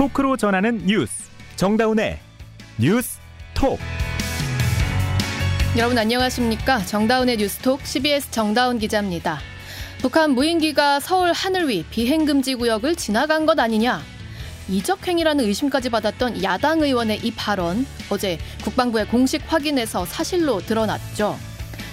토크로 전하는 뉴스 정다운의 뉴스 톡 여러분 안녕하십니까 정다운의 뉴스톡 CBS 정다운 기자입니다. 북한 무인기가 서울 하늘 위 비행금지 구역을 지나간 것 아니냐 이적행위라는 의심까지 받았던 야당 의원의 이 발언 어제 국방부에 공식 확인해서 사실로 드러났죠.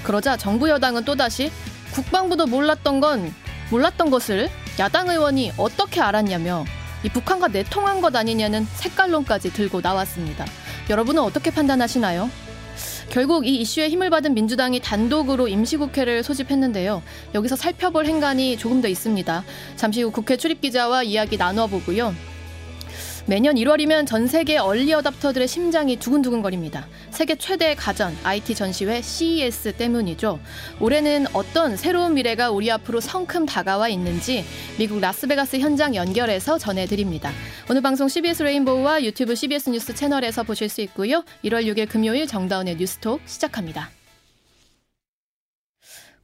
그러자 정부 여당은 또다시 국방부도 몰랐던 건 몰랐던 것을 야당 의원이 어떻게 알았냐며 이 북한과 내통한 것 아니냐는 색깔론까지 들고 나왔습니다. 여러분은 어떻게 판단하시나요? 결국 이 이슈에 힘을 받은 민주당이 단독으로 임시국회를 소집했는데요. 여기서 살펴볼 행간이 조금 더 있습니다. 잠시 후 국회 출입기자와 이야기 나눠보고요. 매년 1월이면 전 세계 얼리 어답터들의 심장이 두근두근거립니다. 세계 최대 가전 IT 전시회 CES 때문이죠. 올해는 어떤 새로운 미래가 우리 앞으로 성큼 다가와 있는지 미국 라스베가스 현장 연결해서 전해드립니다. 오늘 방송 CBS 레인보우와 유튜브 CBS 뉴스 채널에서 보실 수 있고요. 1월 6일 금요일 정다운의 뉴스톡 시작합니다.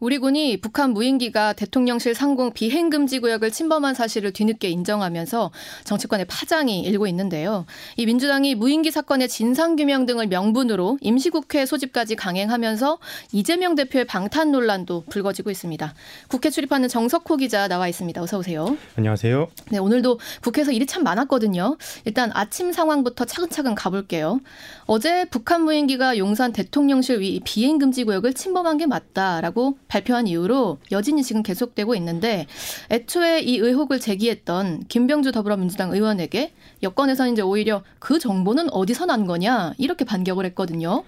우리 군이 북한 무인기가 대통령실 상공 비행금지 구역을 침범한 사실을 뒤늦게 인정하면서 정치권의 파장이 일고 있는데요. 이 민주당이 무인기 사건의 진상규명 등을 명분으로 임시국회 소집까지 강행하면서 이재명 대표의 방탄 논란도 불거지고 있습니다. 국회 출입하는 정석호 기자 나와 있습니다. 어서 오세요. 안녕하세요. 네, 오늘도 국회에서 일이 참 많았거든요. 일단 아침 상황부터 차근차근 가볼게요. 어제 북한 무인기가 용산 대통령실 위 비행금지 구역을 침범한 게 맞다라고 발표한 이후로 여진이 지금 계속되고 있는데 애초에 이 의혹을 제기했던 김병주 더불어민주당 의원에게 여권에서는 이제 오히려 그 정보는 어디서 난 거냐 이렇게 반격을 했거든요.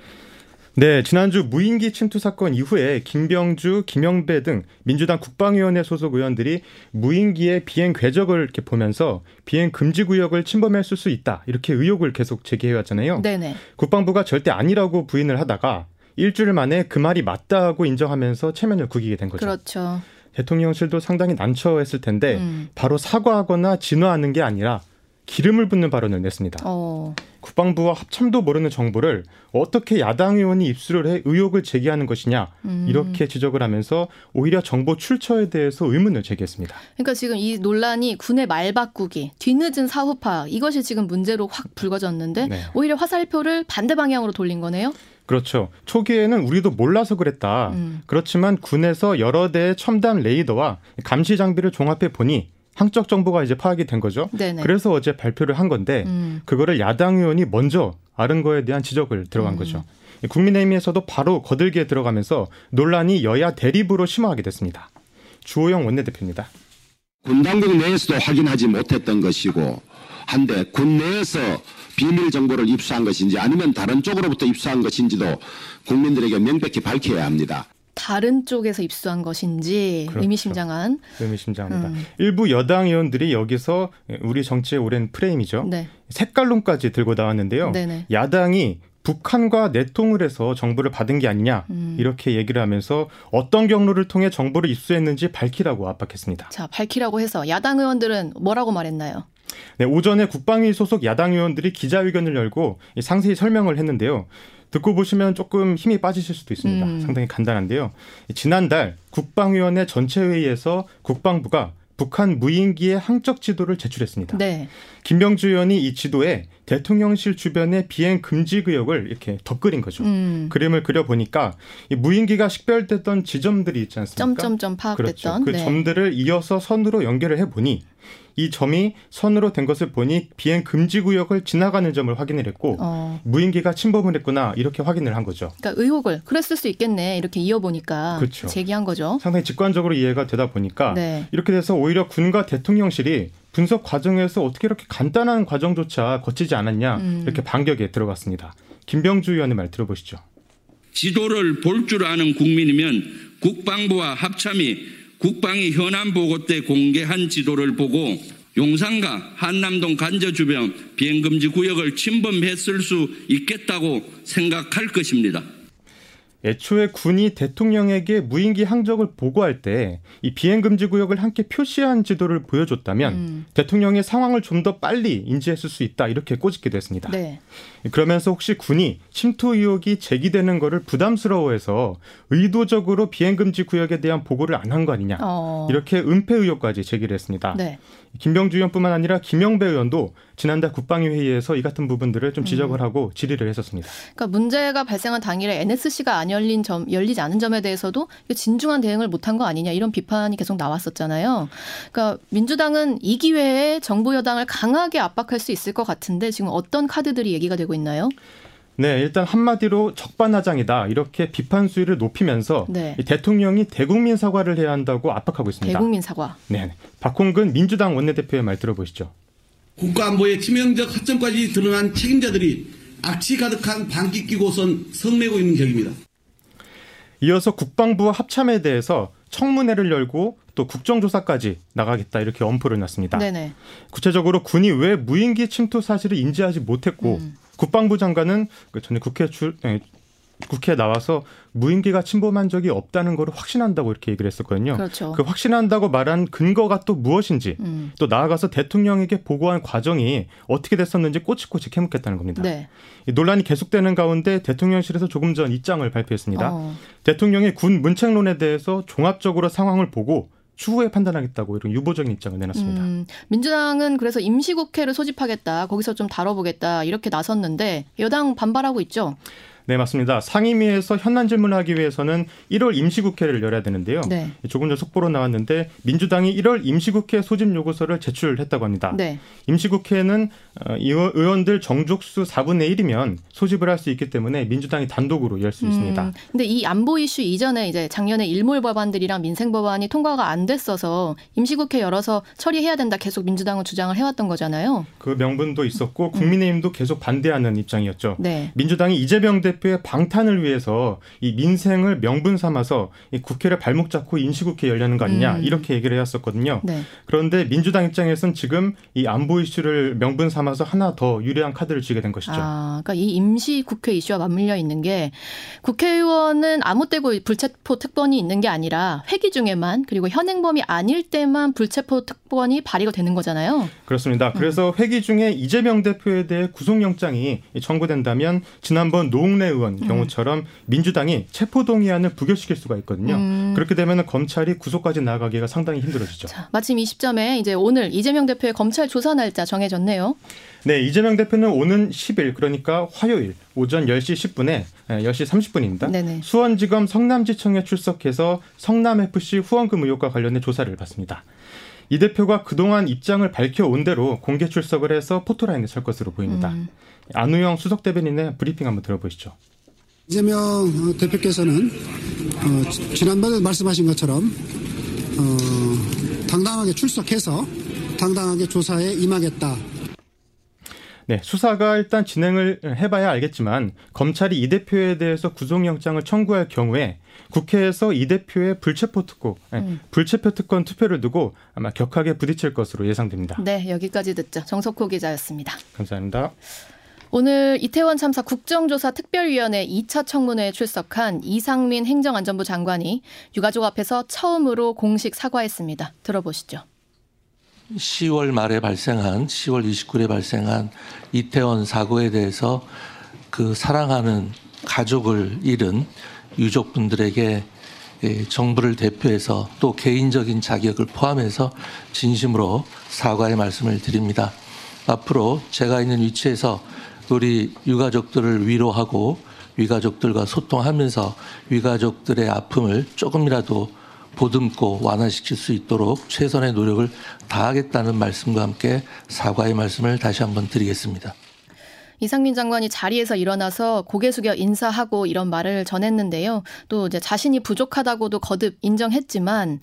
네, 지난주 무인기 침투 사건 이후에 김병주, 김영배 등 민주당 국방위원회 소속 의원들이 무인기의 비행 궤적을 이렇게 보면서 비행 금지 구역을 침범했을 수 있다 이렇게 의혹을 계속 제기해왔잖아요. 네네. 국방부가 절대 아니라고 부인을 하다가 일주일 만에 그 말이 맞다고 인정하면서 체면을 구기게 된 거죠. 그렇죠. 대통령실도 상당히 난처했을 텐데 음. 바로 사과하거나 진화하는 게 아니라 기름을 붓는 발언을 냈습니다. 어. 국방부와 합참도 모르는 정보를 어떻게 야당 의원이 입수를 해 의혹을 제기하는 것이냐 음. 이렇게 지적을 하면서 오히려 정보 출처에 대해서 의문을 제기했습니다. 그러니까 지금 이 논란이 군의 말 바꾸기, 뒤늦은 사후파 이것이 지금 문제로 확 불거졌는데 네. 오히려 화살표를 반대 방향으로 돌린 거네요. 그렇죠. 초기에는 우리도 몰라서 그랬다. 음. 그렇지만 군에서 여러 대의 첨단 레이더와 감시 장비를 종합해 보니 항적 정보가 이제 파악이 된 거죠. 네네. 그래서 어제 발표를 한 건데 음. 그거를 야당 의원이 먼저 아는 거에 대한 지적을 들어간 음. 거죠. 국민의힘에서도 바로 거들기에 들어가면서 논란이 여야 대립으로 심화하게 됐습니다. 주호영 원내대표입니다. 군 당국 내에서도 확인하지 못했던 것이고 한데 군 내에서 비밀 정보를 입수한 것인지 아니면 다른 쪽으로부터 입수한 것인지도 국민들에게 명백히 밝혀야 합니다. 다른 쪽에서 입수한 것인지 그렇죠. 의미심장한. 의미심장합니다. 음. 일부 여당 의원들이 여기서 우리 정치의 오랜 프레임이죠. 네. 색깔론까지 들고 나왔는데요. 네네. 야당이 북한과 내통을 해서 정보를 받은 게 아니냐 음. 이렇게 얘기를 하면서 어떤 경로를 통해 정보를 입수했는지 밝히라고 압박했습니다. 자, 밝히라고 해서 야당 의원들은 뭐라고 말했나요? 네, 오전에 국방위 소속 야당 의원들이 기자회견을 열고 상세히 설명을 했는데요. 듣고 보시면 조금 힘이 빠지실 수도 있습니다. 음. 상당히 간단한데요. 지난달 국방위원회 전체 회의에서 국방부가 북한 무인기의 항적 지도를 제출했습니다. 네. 김병주 의원이 이 지도에 대통령실 주변의 비행 금지 구역을 이렇게 덧그린 거죠. 음. 그림을 그려 보니까 이 무인기가 식별됐던 지점들이 있지 않습니까? 점점점 파악됐던. 그렇죠. 그 네. 점들을 이어서 선으로 연결을 해 보니 이 점이 선으로 된 것을 보니 비행 금지 구역을 지나가는 점을 확인을 했고 어. 무인기가 침범을 했구나 이렇게 확인을 한 거죠. 그러니까 의혹을 그랬을 수 있겠네 이렇게 이어보니까 그렇죠. 제기한 거죠. 상당히 직관적으로 이해가 되다 보니까 네. 이렇게 돼서 오히려 군과 대통령실이 분석 과정에서 어떻게 이렇게 간단한 과정조차 거치지 않았냐 음. 이렇게 반격에 들어갔습니다. 김병주 의원의 말 들어보시죠. 지도를 볼 줄 아는 국민이면 국방부와 합참이 국방위 현안 보고 때 공개한 지도를 보고 용산과 한남동 간저 주변 비행금지 구역을 침범했을 수 있겠다고 생각할 것입니다. 애초에 군이 대통령에게 무인기 항적을 보고할 때 이 비행 금지 구역을 함께 표시한 지도를 보여줬다면 음. 대통령이 상황을 좀 더 빨리 인지했을 수 있다 이렇게 꼬집기도 했습니다. 네. 그러면서 혹시 군이 침투 의혹이 제기되는 거를 부담스러워해서 의도적으로 비행 금지 구역에 대한 보고를 안 한 거 아니냐 어. 이렇게 은폐 의혹까지 제기를 했습니다. 네. 김병주 의원뿐만 아니라 김영배 의원도 지난달 국방위 회의에서 이 같은 부분들을 좀 지적을 하고 질의를 했었습니다. 그러니까 문제가 발생한 당일에 NSC가 안 열린 점, 열리지 않은 점에 대해서도 진중한 대응을 못한 거 아니냐 이런 비판이 계속 나왔었잖아요. 그러니까 민주당은 이 기회에 정부 여당을 강하게 압박할 수 있을 것 같은데 지금 어떤 카드들이 얘기가 되고 있나요? 네, 일단 한마디로 적반하장이다 이렇게 비판 수위를 높이면서 네. 이 대통령이 대국민 사과를 해야 한다고 압박하고 있습니다. 대국민 사과. 네, 박홍근 민주당 원내대표의 말 들어보시죠. 국가안보의 치명적 허점까지 드러난 책임자들이 악취 가득한 방귀 끼고선 성내고 있는 격입니다. 이어서 국방부와 합참에 대해서 청문회를 열고 또 국정조사까지 나가겠다 이렇게 엄포를 놨습니다. 네네. 구체적으로 군이 왜 무인기 침투 사실을 인지하지 못했고 음. 국방부 장관은 그 전에 국회 출 에, 국회에 나와서 무인기가 침범한 적이 없다는 걸 확신한다고 이렇게 얘기를 했었거든요. 그렇죠. 그 확신한다고 말한 근거가 또 무엇인지 음. 또 나아가서 대통령에게 보고한 과정이 어떻게 됐었는지 꼬치꼬치 캐묻겠다는 겁니다. 네. 이 논란이 계속되는 가운데 대통령실에서 조금 전 입장을 발표했습니다. 어. 대통령이 군 문책론에 대해서 종합적으로 상황을 보고 추후에 판단하겠다고 이런 유보적인 입장을 내놨습니다. 음, 민주당은 그래서 임시국회를 소집하겠다. 거기서 좀 다뤄보겠다. 이렇게 나섰는데 여당 반발하고 있죠. 네, 맞습니다. 상임위에서 현안 질문하기 위해서는 1월 임시국회를 열어야 되는데요. 네. 조금 전 속보로 나왔는데 민주당이 1월 임시국회 소집 요구서를 제출했다고 합니다. 네. 임시국회는 어, 의원- 의원들 정족수 4분의 1이면 소집을 할 수 있기 때문에 민주당이 단독으로 열 수 있습니다. 음, 근데 이 안보 이슈 이전에 이제 작년에 일몰 법안들이랑 민생 법안이 통과가 안 됐어서 임시국회 열어서 처리해야 된다 계속 민주당은 주장을 해왔던 거잖아요. 그 명분도 있었고 국민의힘도 계속 반대하는 입장이었죠. 네. 민주당이 이재명 대 표의 방탄을 위해서 이 민생을 명분 삼아서 이 국회를 발목 잡고 임시국회 열려는 거 아니냐 음. 이렇게 얘기를 해왔었거든요. 네. 그런데 민주당 입장에선 지금 이 안보 이슈를 명분 삼아서 하나 더 유리한 카드를 쥐게 된 것이죠. 아, 그러니까 이 임시국회 이슈와 맞물려 있는 게 국회의원은 아무 때고 불체포 특권이 있는 게 아니라 회기 중에만 그리고 현행범이 아닐 때만 불체포 특권이 발의가 되는 거잖아요. 그렇습니다. 그래서 회기 중에 이재명 대표에 대해 구속영장이 청구된다면 지난번 노웅래 의원 경우처럼 민주당이 체포동의안을 부결시킬 수가 있거든요. 음. 그렇게 되면 검찰이 구속까지 나가기가 상당히 힘들어지죠. 자, 마침 이 시점에 이제 오늘 이재명 대표의 검찰 조사 날짜 정해졌네요. 네, 이재명 대표는 오는 10일 그러니까 화요일 오전 10시 10분에 10시 30분입니다. 네네. 수원지검 성남지청에 출석해서 성남FC 후원금 의혹과 관련된 조사를 받습니다. 이 대표가 그동안 입장을 밝혀온 대로 공개 출석을 해서 포토라인에 설 것으로 보입니다. 음. 안우영 수석 대변인의 브리핑 한번 들어보시죠. 이재명 어, 대표께서는 어, 지- 지난번에 말씀하신 것처럼 어, 당당하게 출석해서 당당하게 조사에 임하겠다. 네, 수사가 일단 진행을 해봐야 알겠지만 검찰이 이 대표에 대해서 구속영장을 청구할 경우에 국회에서 이 대표의 불체포 특권, 아니, 음. 불체포 특권 투표를 두고 아마 격하게 부딪힐 것으로 예상됩니다. 네, 여기까지 듣죠. 정석호 기자였습니다. 감사합니다. 오늘 이태원 참사 국정조사 특별위원회 2차 청문회에 출석한 이상민 행정안전부 장관이 유가족 앞에서 처음으로 공식 사과했습니다. 들어보시죠. 10월 말에 발생한 10월 29일에 발생한 이태원 사고에 대해서 그 사랑하는 가족을 잃은 유족분들에게 예, 정부를 대표해서 또 개인적인 자격을 포함해서 진심으로 사과의 말씀을 드립니다. 앞으로 제가 있는 위치에서 우리 유가족들을 위로하고 위가족들과 소통하면서 위가족들의 아픔을 조금이라도 보듬고 완화시킬 수 있도록 최선의 노력을 다하겠다는 말씀과 함께 사과의 말씀을 다시 한번 드리겠습니다. 이상민 장관이 자리에서 일어나서 고개 숙여 인사하고 이런 말을 전했는데요. 또 이제 자신이 부족하다고도 거듭 인정했지만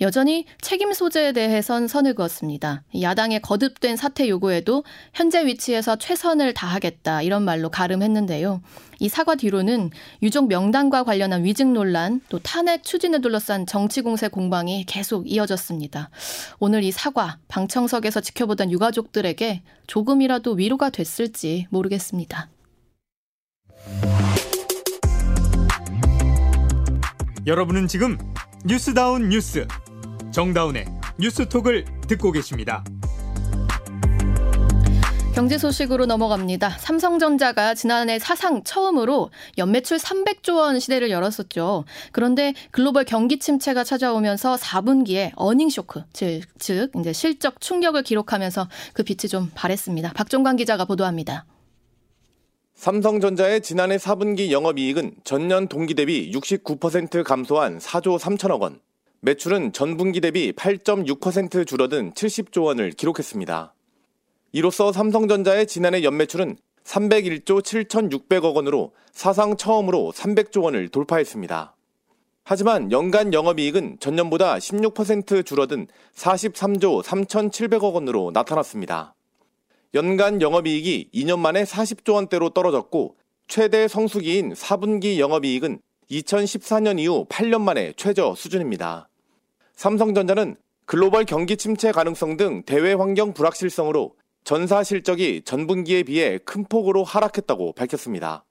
여전히 책임 소재에 대해선 선을 그었습니다. 야당의 거듭된 사퇴 요구에도 현재 위치에서 최선을 다하겠다 이런 말로 가름했는데요. 이 사과 뒤로는 유족 명단과 관련한 위증 논란 또 탄핵 추진을 둘러싼 정치 공세 공방이 계속 이어졌습니다. 오늘 이 사과 방청석에서 지켜보던 유가족들에게 조금이라도 위로가 됐을지 모르겠습니다. 여러분은 지금 뉴스다운 뉴스 정다운의 뉴스톡을 듣고 계십니다. 경제 소식으로 넘어갑니다. 삼성전자가 지난해 사상 처음으로 연매출 300조 원 시대를 열었었죠. 그런데 글로벌 경기 침체가 찾아오면서 4분기에 어닝 쇼크, 즉, 즉 이제 실적 충격을 기록하면서 그 빛이 좀 발했습니다. 박종관 기자가 보도합니다. 삼성전자의 지난해 4분기 영업이익은 전년 동기 대비 69% 감소한 4조 3천억 원, 매출은 전분기 대비 8.6% 줄어든 70조 원을 기록했습니다. 이로써 삼성전자의 지난해 연매출은 301조 7,600억 원으로 사상 처음으로 300조 원을 돌파했습니다. 하지만 연간 영업이익은 전년보다 16% 줄어든 43조 3,700억 원으로 나타났습니다. 연간 영업이익이 2년 만에 40조 원대로 떨어졌고 최대 성수기인 4분기 영업이익은 2014년 이후 8년 만에 최저 수준입니다. 삼성전자는 글로벌 경기 침체 가능성 등 대외 환경 불확실성으로 전사 실적이 전분기에 비해 큰 폭으로 하락했다고 밝혔습니다.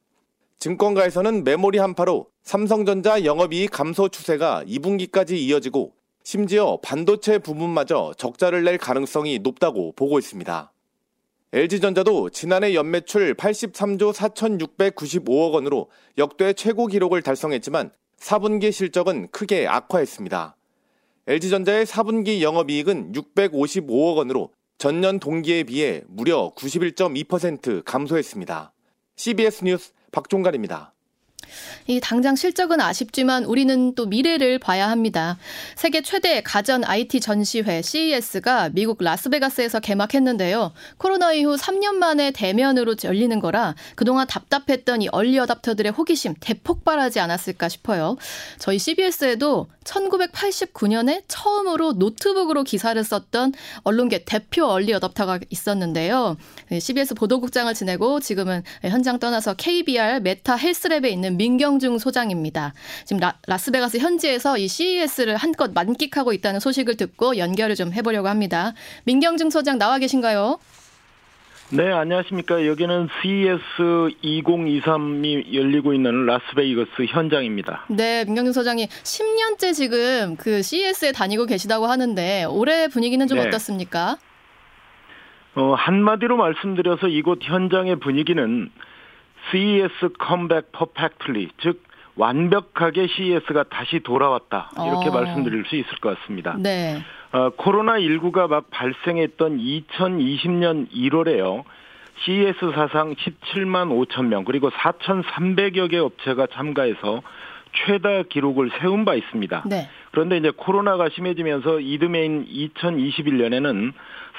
증권가에서는 메모리 한파로 삼성전자 영업이익 감소 추세가 2분기까지 이어지고 심지어 반도체 부분마저 적자를 낼 가능성이 높다고 보고 있습니다. LG전자도 지난해 연매출 83조 4,695억 원으로 역대 최고 기록을 달성했지만 4분기 실적은 크게 악화했습니다. LG전자의 4분기 영업이익은 655억 원으로 전년 동기에 비해 무려 91.2% 감소했습니다. CBS 뉴스 박종관입니다. 이 당장 실적은 아쉽지만 우리는 또 미래를 봐야 합니다. 세계 최대 가전 IT 전시회 CES가 미국 라스베가스에서 개막했는데요. 코로나 이후 3년 만에 대면으로 열리는 거라 그동안 답답했던 이 얼리 어답터들의 호기심 대폭발하지 않았을까 싶어요. 저희 CBS에도 1989년에 처음으로 노트북으로 기사를 썼던 언론계 대표 early adopter가 있었는데요. CBS 보도국장을 지내고 지금은 현장 떠나서 KBR 메타 헬스랩에 있는 민경중 소장입니다. 지금 라, 라스베가스 현지에서 이 CES를 한껏 만끽하고 있다는 소식을 듣고 연결을 좀 해보려고 합니다. 민경중 소장 나와 계신가요? 네, 안녕하십니까. 여기는 CES 2023이 열리고 있는 라스베이거스 현장입니다. 네, 민경중 소장이 10년째 지금 그 CES에 다니고 계시다고 하는데 올해 분위기는 좀 네. 어떻습니까? 어, 한마디로 말씀드려서 이곳 현장의 분위기는 CES comeback perfectly, 즉 완벽하게 CES가 다시 돌아왔다. 이렇게 어. 말씀드릴 수 있을 것 같습니다. 네. 어, 코로나 19가 막 발생했던 2020년 1월에요. CES 사상 17만 5천 명 그리고 4,300여 개 업체가 참가해서 최다 기록을 세운 바 있습니다. 네. 그런데 이제 코로나가 심해지면서 이듬해인 2021년에는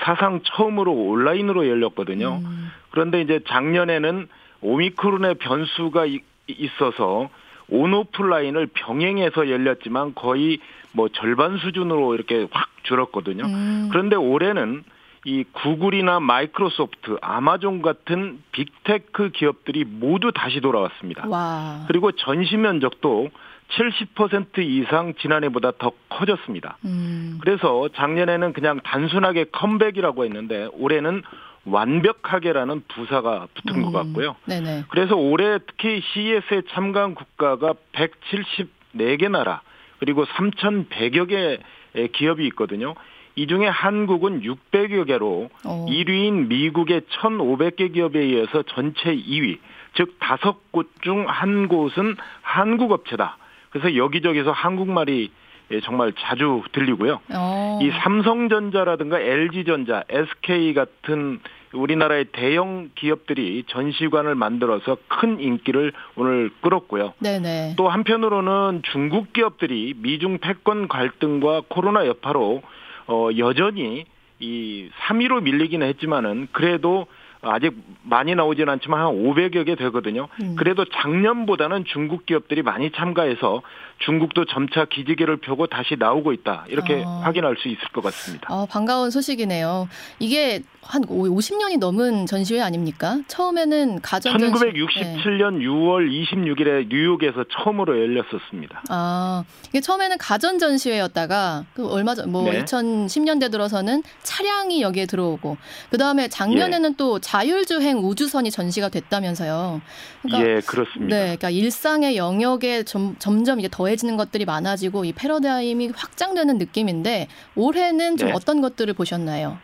사상 처음으로 온라인으로 열렸거든요. 음. 그런데 이제 작년에는 오미크론의 변수가 있어서 온오프라인을 병행해서 열렸지만 거의 뭐 절반 수준으로 이렇게 확 줄었거든요. 음. 그런데 올해는 이 구글이나 마이크로소프트, 아마존 같은 big tech 기업들이 모두 다시 돌아왔습니다. 와. 그리고 전시 면적도 70% 이상 지난해보다 더 커졌습니다. 음. 그래서 작년에는 그냥 단순하게 컴백이라고 했는데 올해는 완벽하게라는 부사가 붙은 음. 것 같고요. 네네. 그래서 올해 특히 CES에 참가한 국가가 174개 나라 그리고 3,100여 개의 기업이 있거든요. 이 중에 한국은 600여 개로 오. 1위인 미국의 1,500개 기업에 이어서 전체 2위, 즉 다섯 곳 중 한 곳은 한국 업체다. 그래서 여기저기서 한국말이 정말 자주 들리고요. 오. 어. 이 삼성전자라든가 LG전자, SK 같은 우리나라의 대형 기업들이 전시관을 만들어서 큰 인기를 오늘 끌었고요. 네네. 또 한편으로는 중국 기업들이 미중 패권 갈등과 코로나 여파로 어 여전히 이 3위로 밀리기는 했지만은 그래도 아직 많이 나오지는 않지만 한 500여 개 되거든요. 음. 그래도 작년보다는 중국 기업들이 많이 참가해서 중국도 점차 기지개를 펴고 다시 나오고 있다. 이렇게 어. 확인할 수 있을 것 같습니다. 어, 반가운 소식이네요. 이게 한 50년이 넘은 전시회 아닙니까? 처음에는 가전 1967년 네. 6월 26일에 뉴욕에서 처음으로 열렸었습니다. 아, 이게 처음에는 가전 전시회였다가 그 얼마 전 뭐 2010년대 들어서는 차량이 여기에 들어오고 그다음에 작년에는 예. 또 자율주행 우주선이 전시가 됐다면서요. 그러니까, 예, 그렇습니다. 네, 그러니까 일상의 영역에 점, 점점 이제 더해 지는 것들이 많아지고 이 패러다임이 확장되는 느낌인데 올해는 좀 네. 어떤 것들을 보셨나요?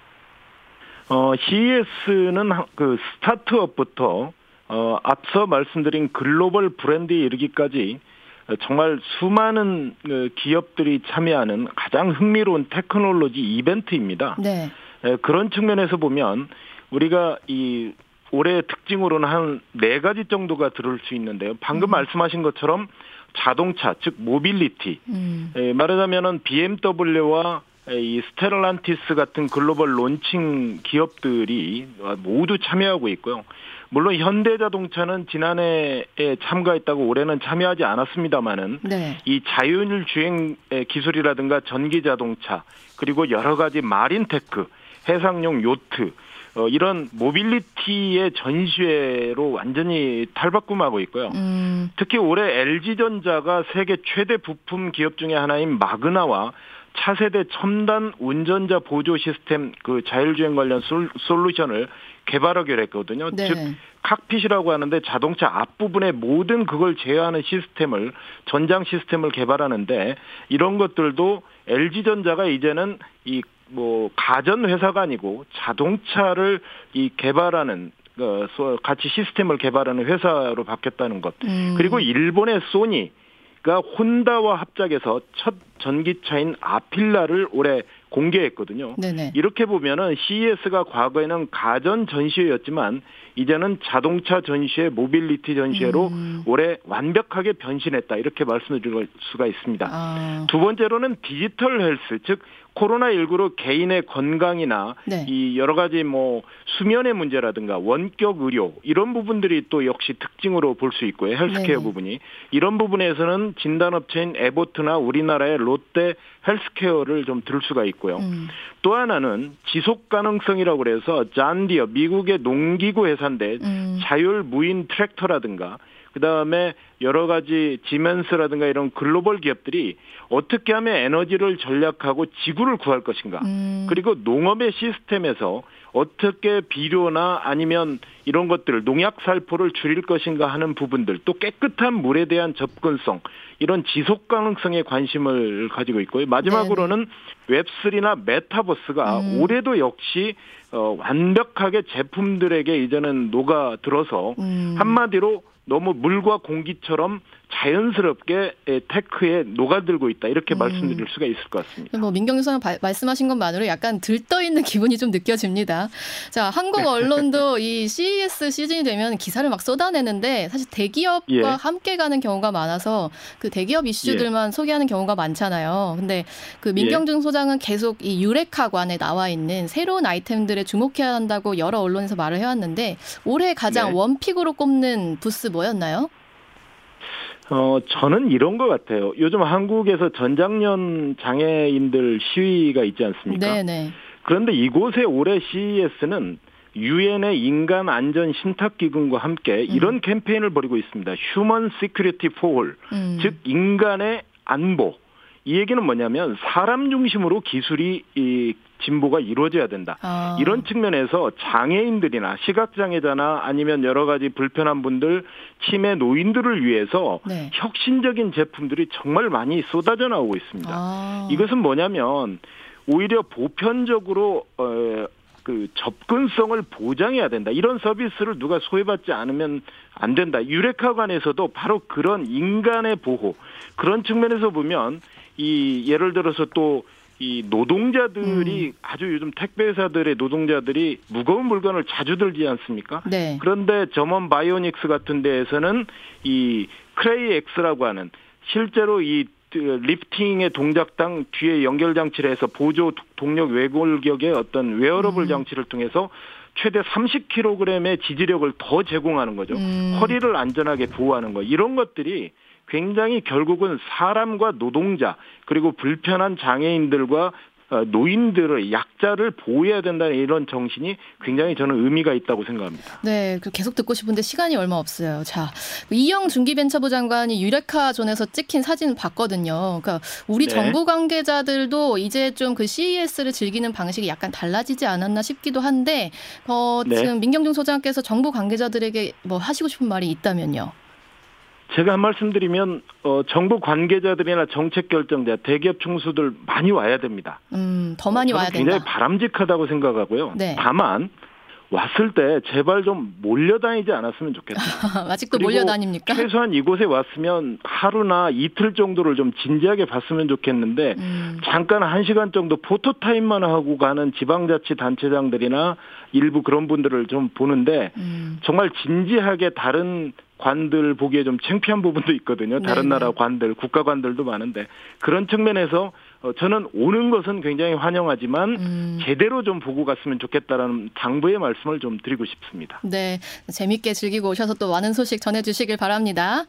어, CES는 그 스타트업부터 어, 앞서 말씀드린 글로벌 브랜드에 이르기까지 정말 수많은 그 기업들이 참여하는 가장 흥미로운 테크놀로지 이벤트입니다. 네. 그런 측면에서 보면 우리가 이 올해 특징으로는 한 네 가지 정도가 들을 수 있는데요. 방금 음. 말씀하신 것처럼 자동차, 즉 모빌리티. 음. 말하자면은 BMW와 이 스텔란티스 같은 글로벌 론칭 기업들이 모두 참여하고 있고요. 물론 현대자동차는 지난해에 참가했다고 올해는 참여하지 않았습니다마는 네. 이 자율 주행 기술이라든가 전기 자동차 그리고 여러 가지 마린테크 해상용 요트 어, 이런 모빌리티의 전시회로 완전히 탈바꿈하고 있고요. 음. 특히 올해 LG전자가 세계 최대 부품 기업 중의 하나인 마그나와 차세대 첨단 운전자 보조 시스템 그 자율주행 관련 솔루션을 개발하기로 했거든요. 네. 즉 칵핏이라고 하는데 자동차 앞부분에 모든 그걸 제어하는 시스템을 전장 시스템을 개발하는데 이런 것들도 LG전자가 이제는 이 뭐 가전 회사가 아니고 자동차를 이 개발하는 어, 같이 시스템을 개발하는 회사로 바뀌었다는 것. 음. 그리고 일본의 소니 가 혼다와 합작해서 첫 전기차인 아필라를 올해 공개했거든요. 네네. 이렇게 보면은 CES가 과거에는 가전 전시회였지만 이제는 자동차 전시회, 모빌리티 전시회로 음. 올해 완벽하게 변신했다 이렇게 말씀드릴 수가 있습니다. 아. 두 번째로는 digital health, 즉 코로나19로 개인의 건강이나 네. 이 여러 가지 뭐 수면의 문제라든가 원격 의료 이런 부분들이 또 역시 특징으로 볼 수 있고요. 헬스케어 네 부분이 이런 부분에서는 진단업체인 애보트나 우리나라의 롯데 헬스케어를 좀 들 수가 있고요. 음. 또 하나는 지속 가능성이라고 그래서 잔디어 미국의 농기구 회사인데 음. 자율 무인 트랙터라든가 그 다음에 여러 가지 지멘스라든가 이런 글로벌 기업들이 어떻게 하면 에너지를 전략하고 지구를 구할 것인가. 음. 그리고 농업의 시스템에서 어떻게 비료나 아니면 이런 것들을 농약 살포를 줄일 것인가 하는 부분들 또 깨끗한 물에 대한 접근성 이런 지속 가능성에 관심을 가지고 있고요. 마지막으로는 웹3나 메타버스가 음. 올해도 역시 어, 완벽하게 제품들에게 이제는 녹아 들어서 음. 한마디로 너무 물과 공기처럼 자연스럽게 테크에 녹아들고 있다 이렇게 음. 말씀드릴 수가 있을 것 같습니다. 뭐 민경규 선생 말씀하신 것만으로 약간 들떠 있는 기분이 좀 느껴집니다. 자 한국 언론도 이 CES 시즌이 되면 기사를 막 쏟아내는데 사실 대기업과 예. 함께 가는 경우가 많아서 그 대기업 이슈들만 예. 소개하는 경우가 많잖아요. 근데 그 민경중 예. 소장은 계속 이 유레카관에 나와 있는 새로운 아이템들에 주목해야 한다고 여러 언론에서 말을 해왔는데 올해 가장 네. one pick으로 꼽는 부스 뭐였나요? 어, 저는 이런 것 같아요. 요즘 한국에서 전장연 장애인들 시위가 있지 않습니까? 네네. 네. 그런데 이곳의 올해 CES는 유엔의 인간 안전 신탁 기금과 함께 음. 이런 캠페인을 벌이고 있습니다. Human Security for All, 음. 즉 인간의 안보. 이 얘기는 뭐냐면 사람 중심으로 기술이 이 진보가 이루어져야 된다. 아. 이런 측면에서 장애인들이나 시각장애자나 아니면 여러 가지 불편한 분들, 치매 노인들을 위해서 네. 혁신적인 제품들이 정말 많이 쏟아져 나오고 있습니다. 아. 이것은 뭐냐면 오히려 보편적으로 어, 그 접근성을 보장해야 된다. 이런 서비스를 누가 소외받지 않으면 안 된다. 유레카관에서도 바로 그런 인간의 보호 그런 측면에서 보면 이 예를 들어서 또 이 노동자들이 음. 아주 요즘 택배회사들의 노동자들이 무거운 물건을 자주 들지 않습니까? 네. 그런데 저먼 바이오닉스 같은 데에서는 이 Cray X라고 하는 실제로 이 lifting의 동작당 뒤에 연결 장치를 해서 보조 동력 외골격의 어떤 웨어러블 음. 장치를 통해서 최대 30kg의 지지력을 더 제공하는 거죠. 음. 허리를 안전하게 보호하는 거. 이런 것들이 굉장히 결국은 사람과 노동자 그리고 불편한 장애인들과 어, 노인들의 약자를 보호해야 된다는 이런 정신이 굉장히 저는 의미가 있다고 생각합니다. 네, 그 계속 듣고 싶은데 시간이 얼마 없어요. 자, 이영 중기벤처부 장관이 유레카 존에서 찍힌 사진 봤거든요. 그러니까 우리 네. 정부 관계자들도 이제 좀 그 CES를 즐기는 방식이 약간 달라지지 않았나 싶기도 한데, 어, 네. 지금 민경중 소장께서 정부 관계자들에게 뭐 하시고 싶은 말이 있다면요. 제가 한 말씀 드리면 어, 정부 관계자들이나 정책 결정자, 대기업 총수들 많이 와야 됩니다. 음, 더 많이 와야 굉장히 된다. 바람직하다고 생각하고요. 네. 다만 왔을 때 제발 좀 몰려다니지 않았으면 좋겠다. 아직도 몰려다닙니까? 최소한 이곳에 왔으면 하루나 이틀 정도를 좀 진지하게 봤으면 좋겠는데 음, 잠깐 한 시간 정도 포토 타임만 하고 가는 지방자치단체장들이나 일부 그런 분들을 좀 보는데 음. 정말 진지하게 다른 관들 보기에 좀 창피한 부분도 있거든요. 다른 네네. 나라 관들, 국가 관들도 많은데 그런 측면에서 어, 저는 오는 것은 굉장히 환영하지만 음. 제대로 좀 보고 갔으면 좋겠다라는 당부의 말씀을 좀 드리고 싶습니다. 네, 재밌게 즐기고 오셔서 또 많은 소식 전해주시길 바랍니다.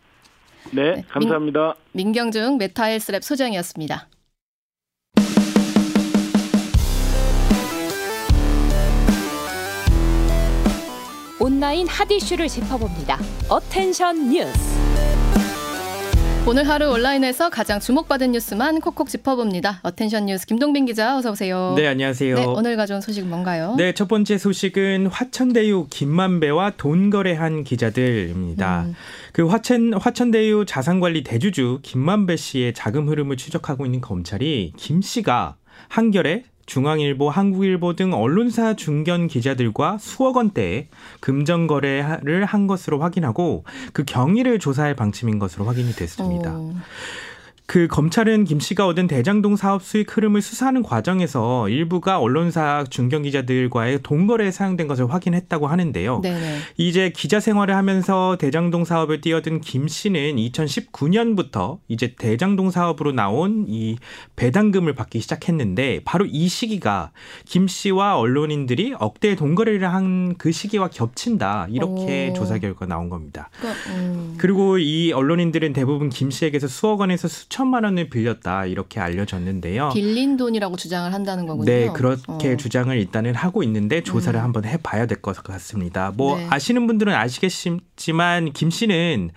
네, 네, 감사합니다. 민경중 메타헬스랩 소장이었습니다. 온라인 핫 이슈를 짚어봅니다. attention 뉴스. 오늘 하루 온라인에서 가장 주목받은 뉴스만 콕콕 짚어봅니다. attention 뉴스 김동빈 기자 어서 오세요. 네, 안녕하세요. 네, 오늘 가져온 소식은 뭔가요? 네, 첫 번째 소식은 화천대유 김만배와 돈 거래한 기자들입니다. 음. 그 화천 화천대유 자산관리 대주주 김만배 씨의 자금 흐름을 추적하고 있는 검찰이 김 씨가 한겨레 중앙일보, 한국일보 등 언론사 중견 기자들과 수억 원대의 금전 거래를 한 것으로 확인하고 그 경위를 조사할 방침인 것으로 확인이 됐습니다. 어, 그 검찰은 김 씨가 얻은 대장동 사업 수익 흐름을 수사하는 과정에서 일부가 언론사 중견 기자들과의 동거래에 사용된 것을 확인했다고 하는데요. 네네. 이제 기자 생활을 하면서 대장동 사업을 뛰어든 김 씨는 2019년부터 이제 대장동 사업으로 나온 이 배당금을 받기 시작했는데 바로 이 시기가 김 씨와 언론인들이 억대 동거래를 한 그 시기와 겹친다 이렇게 오. 조사 결과 나온 겁니다. 그러니까, 음. 그리고 이 언론인들은 대부분 김 씨에게서 수억 원에서 수천 만 원을 빌렸다 이렇게 알려졌는데요. 빌린 돈이라고 주장을 한다는 거군요. 네, 그렇게 어. 주장을 일단은 하고 있는데 조사를 음. 한번 해봐야 될 것 같습니다. 뭐 네. 아시는 분들은 아시겠지만 김 씨는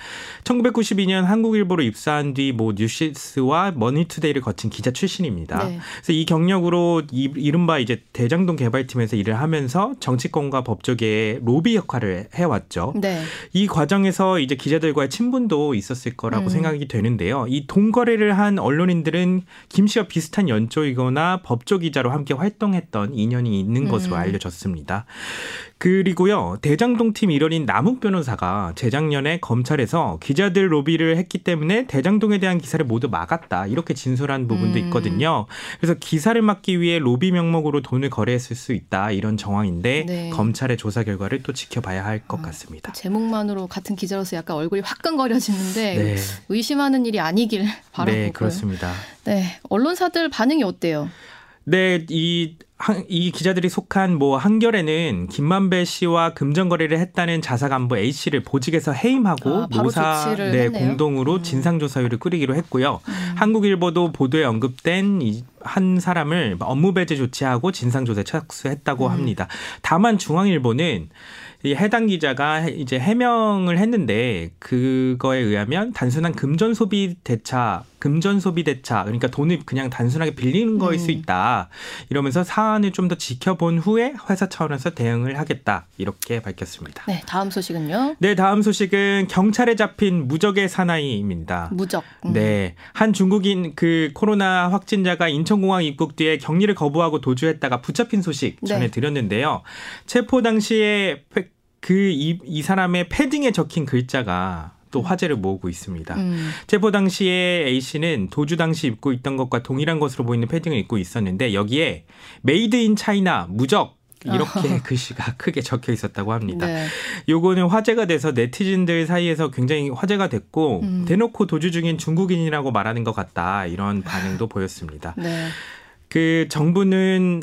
1992년 한국일보로 입사한 뒤 뭐 뉴시스와 머니투데이를 거친 기자 출신입니다. 네. 그래서 이 경력으로 이, 이른바 이제 대장동 개발팀에서 일을 하면서 정치권과 법조계의 로비 역할을 해왔죠. 네. 이 과정에서 이제 기자들과의 친분도 있었을 거라고 음. 생각이 되는데요. 이 동거래 를 한 언론인들은 김 씨와 비슷한 연조이거나 법조 기자로 함께 활동했던 인연이 있는 것으로 음. 알려졌습니다. 그리고요, 대장동 팀 일원인 남욱 변호사가 재작년에 검찰에서 기자들 로비를 했기 때문에 대장동에 대한 기사를 모두 막았다. 이렇게 진술한 부분도 음. 있거든요. 그래서 기사를 막기 위해 로비 명목으로 돈을 거래했을 수 있다. 이런 정황인데 네. 검찰의 조사 결과를 또 지켜봐야 할것 아, 같습니다. 제목만으로 같은 기자로서 약간 얼굴이 화끈거려지는데 네. 의심하는 일이 아니길 바 라보고요. 네, 그렇습니다. 네, 언론사들 반응이 어때요? 네, 이, 한- 이 기자들이 속한 뭐 한결에는 김만배 씨와 금전 거래를 했다는 자사 간부 A 씨를 보직에서 해임하고 아, 노사 네, 했네요. 공동으로 음. 진상 조사위를 꾸리기로 했고요. 한국일보도 보도에 언급된 이 한 사람을 업무 배제 조치하고 진상 조사에 착수했다고 음. 합니다. 다만 중앙일보는 이 해당 기자가 해- 이제 해명을 했는데 그거에 의하면 단순한 금전 소비 대차, 금전 소비 대차 그러니까 돈을 그냥 단순하게 빌리는 거일 수 음. 있다. 이러면서 사안을 좀 더 지켜본 후에 회사 차원에서 대응을 하겠다 이렇게 밝혔습니다. 네, 다음 소식은요. 네, 다음 소식은 경찰에 잡힌 무적의 사나이입니다. 무적. 음. 네. 한 중국 인 그 코로나 확진자가 인천공항 입국 뒤에 격리를 거부하고 도주했다가 붙잡힌 소식 네. 전해드렸는데요. 체포 당시에 그이 이 사람의 패딩에 적힌 글자가 또 화제를 모으고 있습니다. 음. 체포 당시에 A 씨는 도주 당시 입고 있던 것과 동일한 것으로 보이는 패딩을 입고 있었는데 여기에 Made in China 무적 이렇게 글씨가 크게 적혀 있었다고 합니다. 네. 요거는 화제가 돼서 네티즌들 사이에서 굉장히 화제가 됐고 음. 대놓고 도주 중인 중국인이라고 말하는 것 같다 이런 반응도 보였습니다. 네. 그 정부는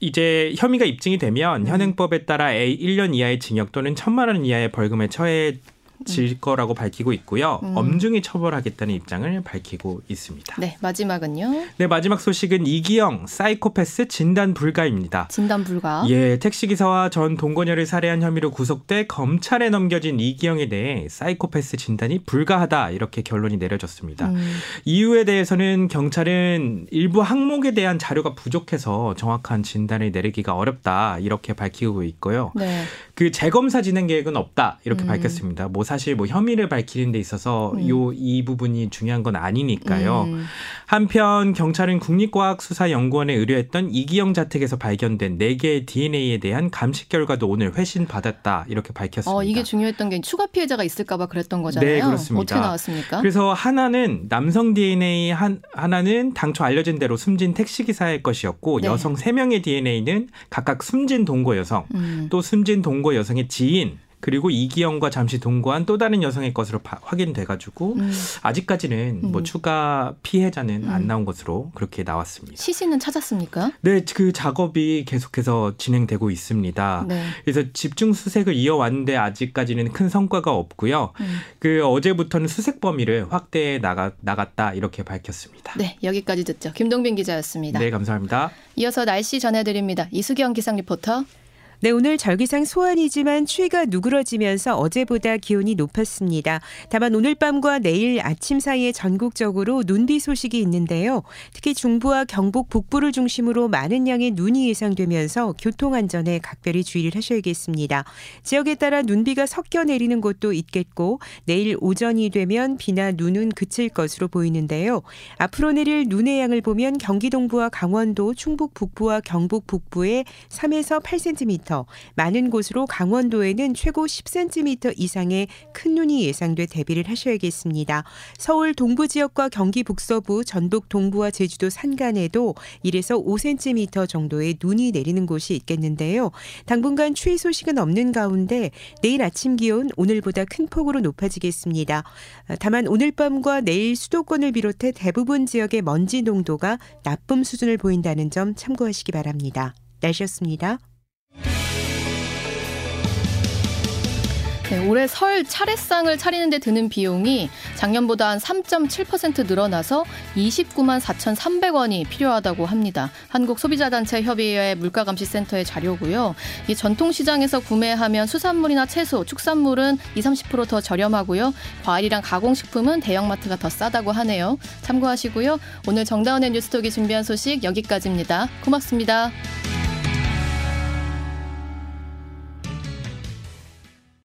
이제 혐의가 입증이 되면 음. 현행법에 따라 A 1년 이하의 징역 또는 천만 원 이하의 벌금에 처해 질 거라고 밝히고 있고요. 음. 엄중히 처벌하겠다는 입장을 밝히고 있습니다. 네, 마지막은요. 네, 마지막 소식은 이기영 사이코패스 진단 불가입니다. 진단 불가. 예, 택시 기사와 전 동거녀를 살해한 혐의로 구속돼 검찰에 넘겨진 이기영에 대해 사이코패스 진단이 불가하다 이렇게 결론이 내려졌습니다. 음. 이유에 대해서는 경찰은 일부 항목에 대한 자료가 부족해서 정확한 진단을 내리기가 어렵다 이렇게 밝히고 있고요. 네. 그 재검사 진행 계획은 없다 이렇게 음. 밝혔습니다. 뭐 사실 뭐 혐의를 밝히는 데 있어서 음. 요이 부분이 중요한 건 아니니까요. 음. 한편 경찰은 국립과학수사연구원에 의뢰했던 이기영 자택에서 발견된 4개의 DNA에 대한 감식 결과도 오늘 회신 받았다 이렇게 밝혔습니다. 어, 이게 중요했던 게 추가 피해자가 있을까 봐 그랬던 거잖아요. 네, 그렇습니다. 어떻게 나왔습니까? 그래서 하나는 남성 DNA 한 하나는 당초 알려진 대로 숨진 택시 기사의 것이었고 네. 여성 3명의 DNA는 각각 숨진 동거 여성, 음. 또 숨진 동거 여성의 지인 그리고 이기영과 잠시 동거한 또 다른 여성의 것으로 바- 확인돼가지고 음. 아직까지는 뭐 음. 추가 피해자는 안 음. 나온 것으로 그렇게 나왔습니다. 시신은 찾았습니까? 네, 그 작업이 계속해서 진행되고 있습니다. 네. 그래서 집중 수색을 이어왔는데 아직까지는 큰 성과가 없고요. 음. 그 어제부터는 수색 범위를 확대해 나가, 나갔다 이렇게 밝혔습니다. 네, 여기까지 듣죠. 김동빈 기자였습니다. 네, 감사합니다. 이어서 날씨 전해드립니다. 이수경 기상 리포터. 네, 오늘 절기상 소환이지만 추위가 누그러지면서 어제보다 기온이 높았습니다. 다만 오늘 밤과 내일 아침 사이에 전국적으로 눈비 소식이 있는데요. 특히 중부와 경북 북부를 중심으로 많은 양의 눈이 예상되면서 교통 안전에 각별히 주의를 하셔야겠습니다. 지역에 따라 눈비가 섞여 내리는 곳도 있겠고 내일 오전이 되면 비나 눈은 그칠 것으로 보이는데요. 앞으로 내릴 눈의 양을 보면 경기 동부와 강원도, 충북 북부와 경북 북부에 3에서 8cm, 많은 곳으로 강원도에는 최고 10cm 이상의 큰 눈이 예상돼 대비를 하셔야겠습니다. 서울 동부 지역과 경기 북서부, 전북 동부와 제주도 산간에도 1에서 5cm 정도의 눈이 내리는 곳이 있겠는데요. 당분간 추위 소식은 없는 가운데 내일 아침 기온 오늘보다 큰 폭으로 높아지겠습니다. 다만 오늘 밤과 내일 수도권을 비롯해 대부분 지역의 먼지 농도가 나쁨 수준을 보인다는 점 참고하시기 바랍니다. 날씨였습니다. 네, 올해 설 차례상을 차리는 데 드는 비용이 작년보다 한 3.7% 늘어나서 29만 4,300원이 필요하다고 합니다. 한국소비자단체 협의회 물가감시센터의 자료고요. 이 전통시장에서 구매하면 수산물이나 채소, 축산물은 20, 30%더 저렴하고요. 과일이랑 가공식품은 대형마트가 더 싸다고 하네요. 참고하시고요. 오늘 정다운의 뉴스톡이 준비한 소식 여기까지입니다. 고맙습니다.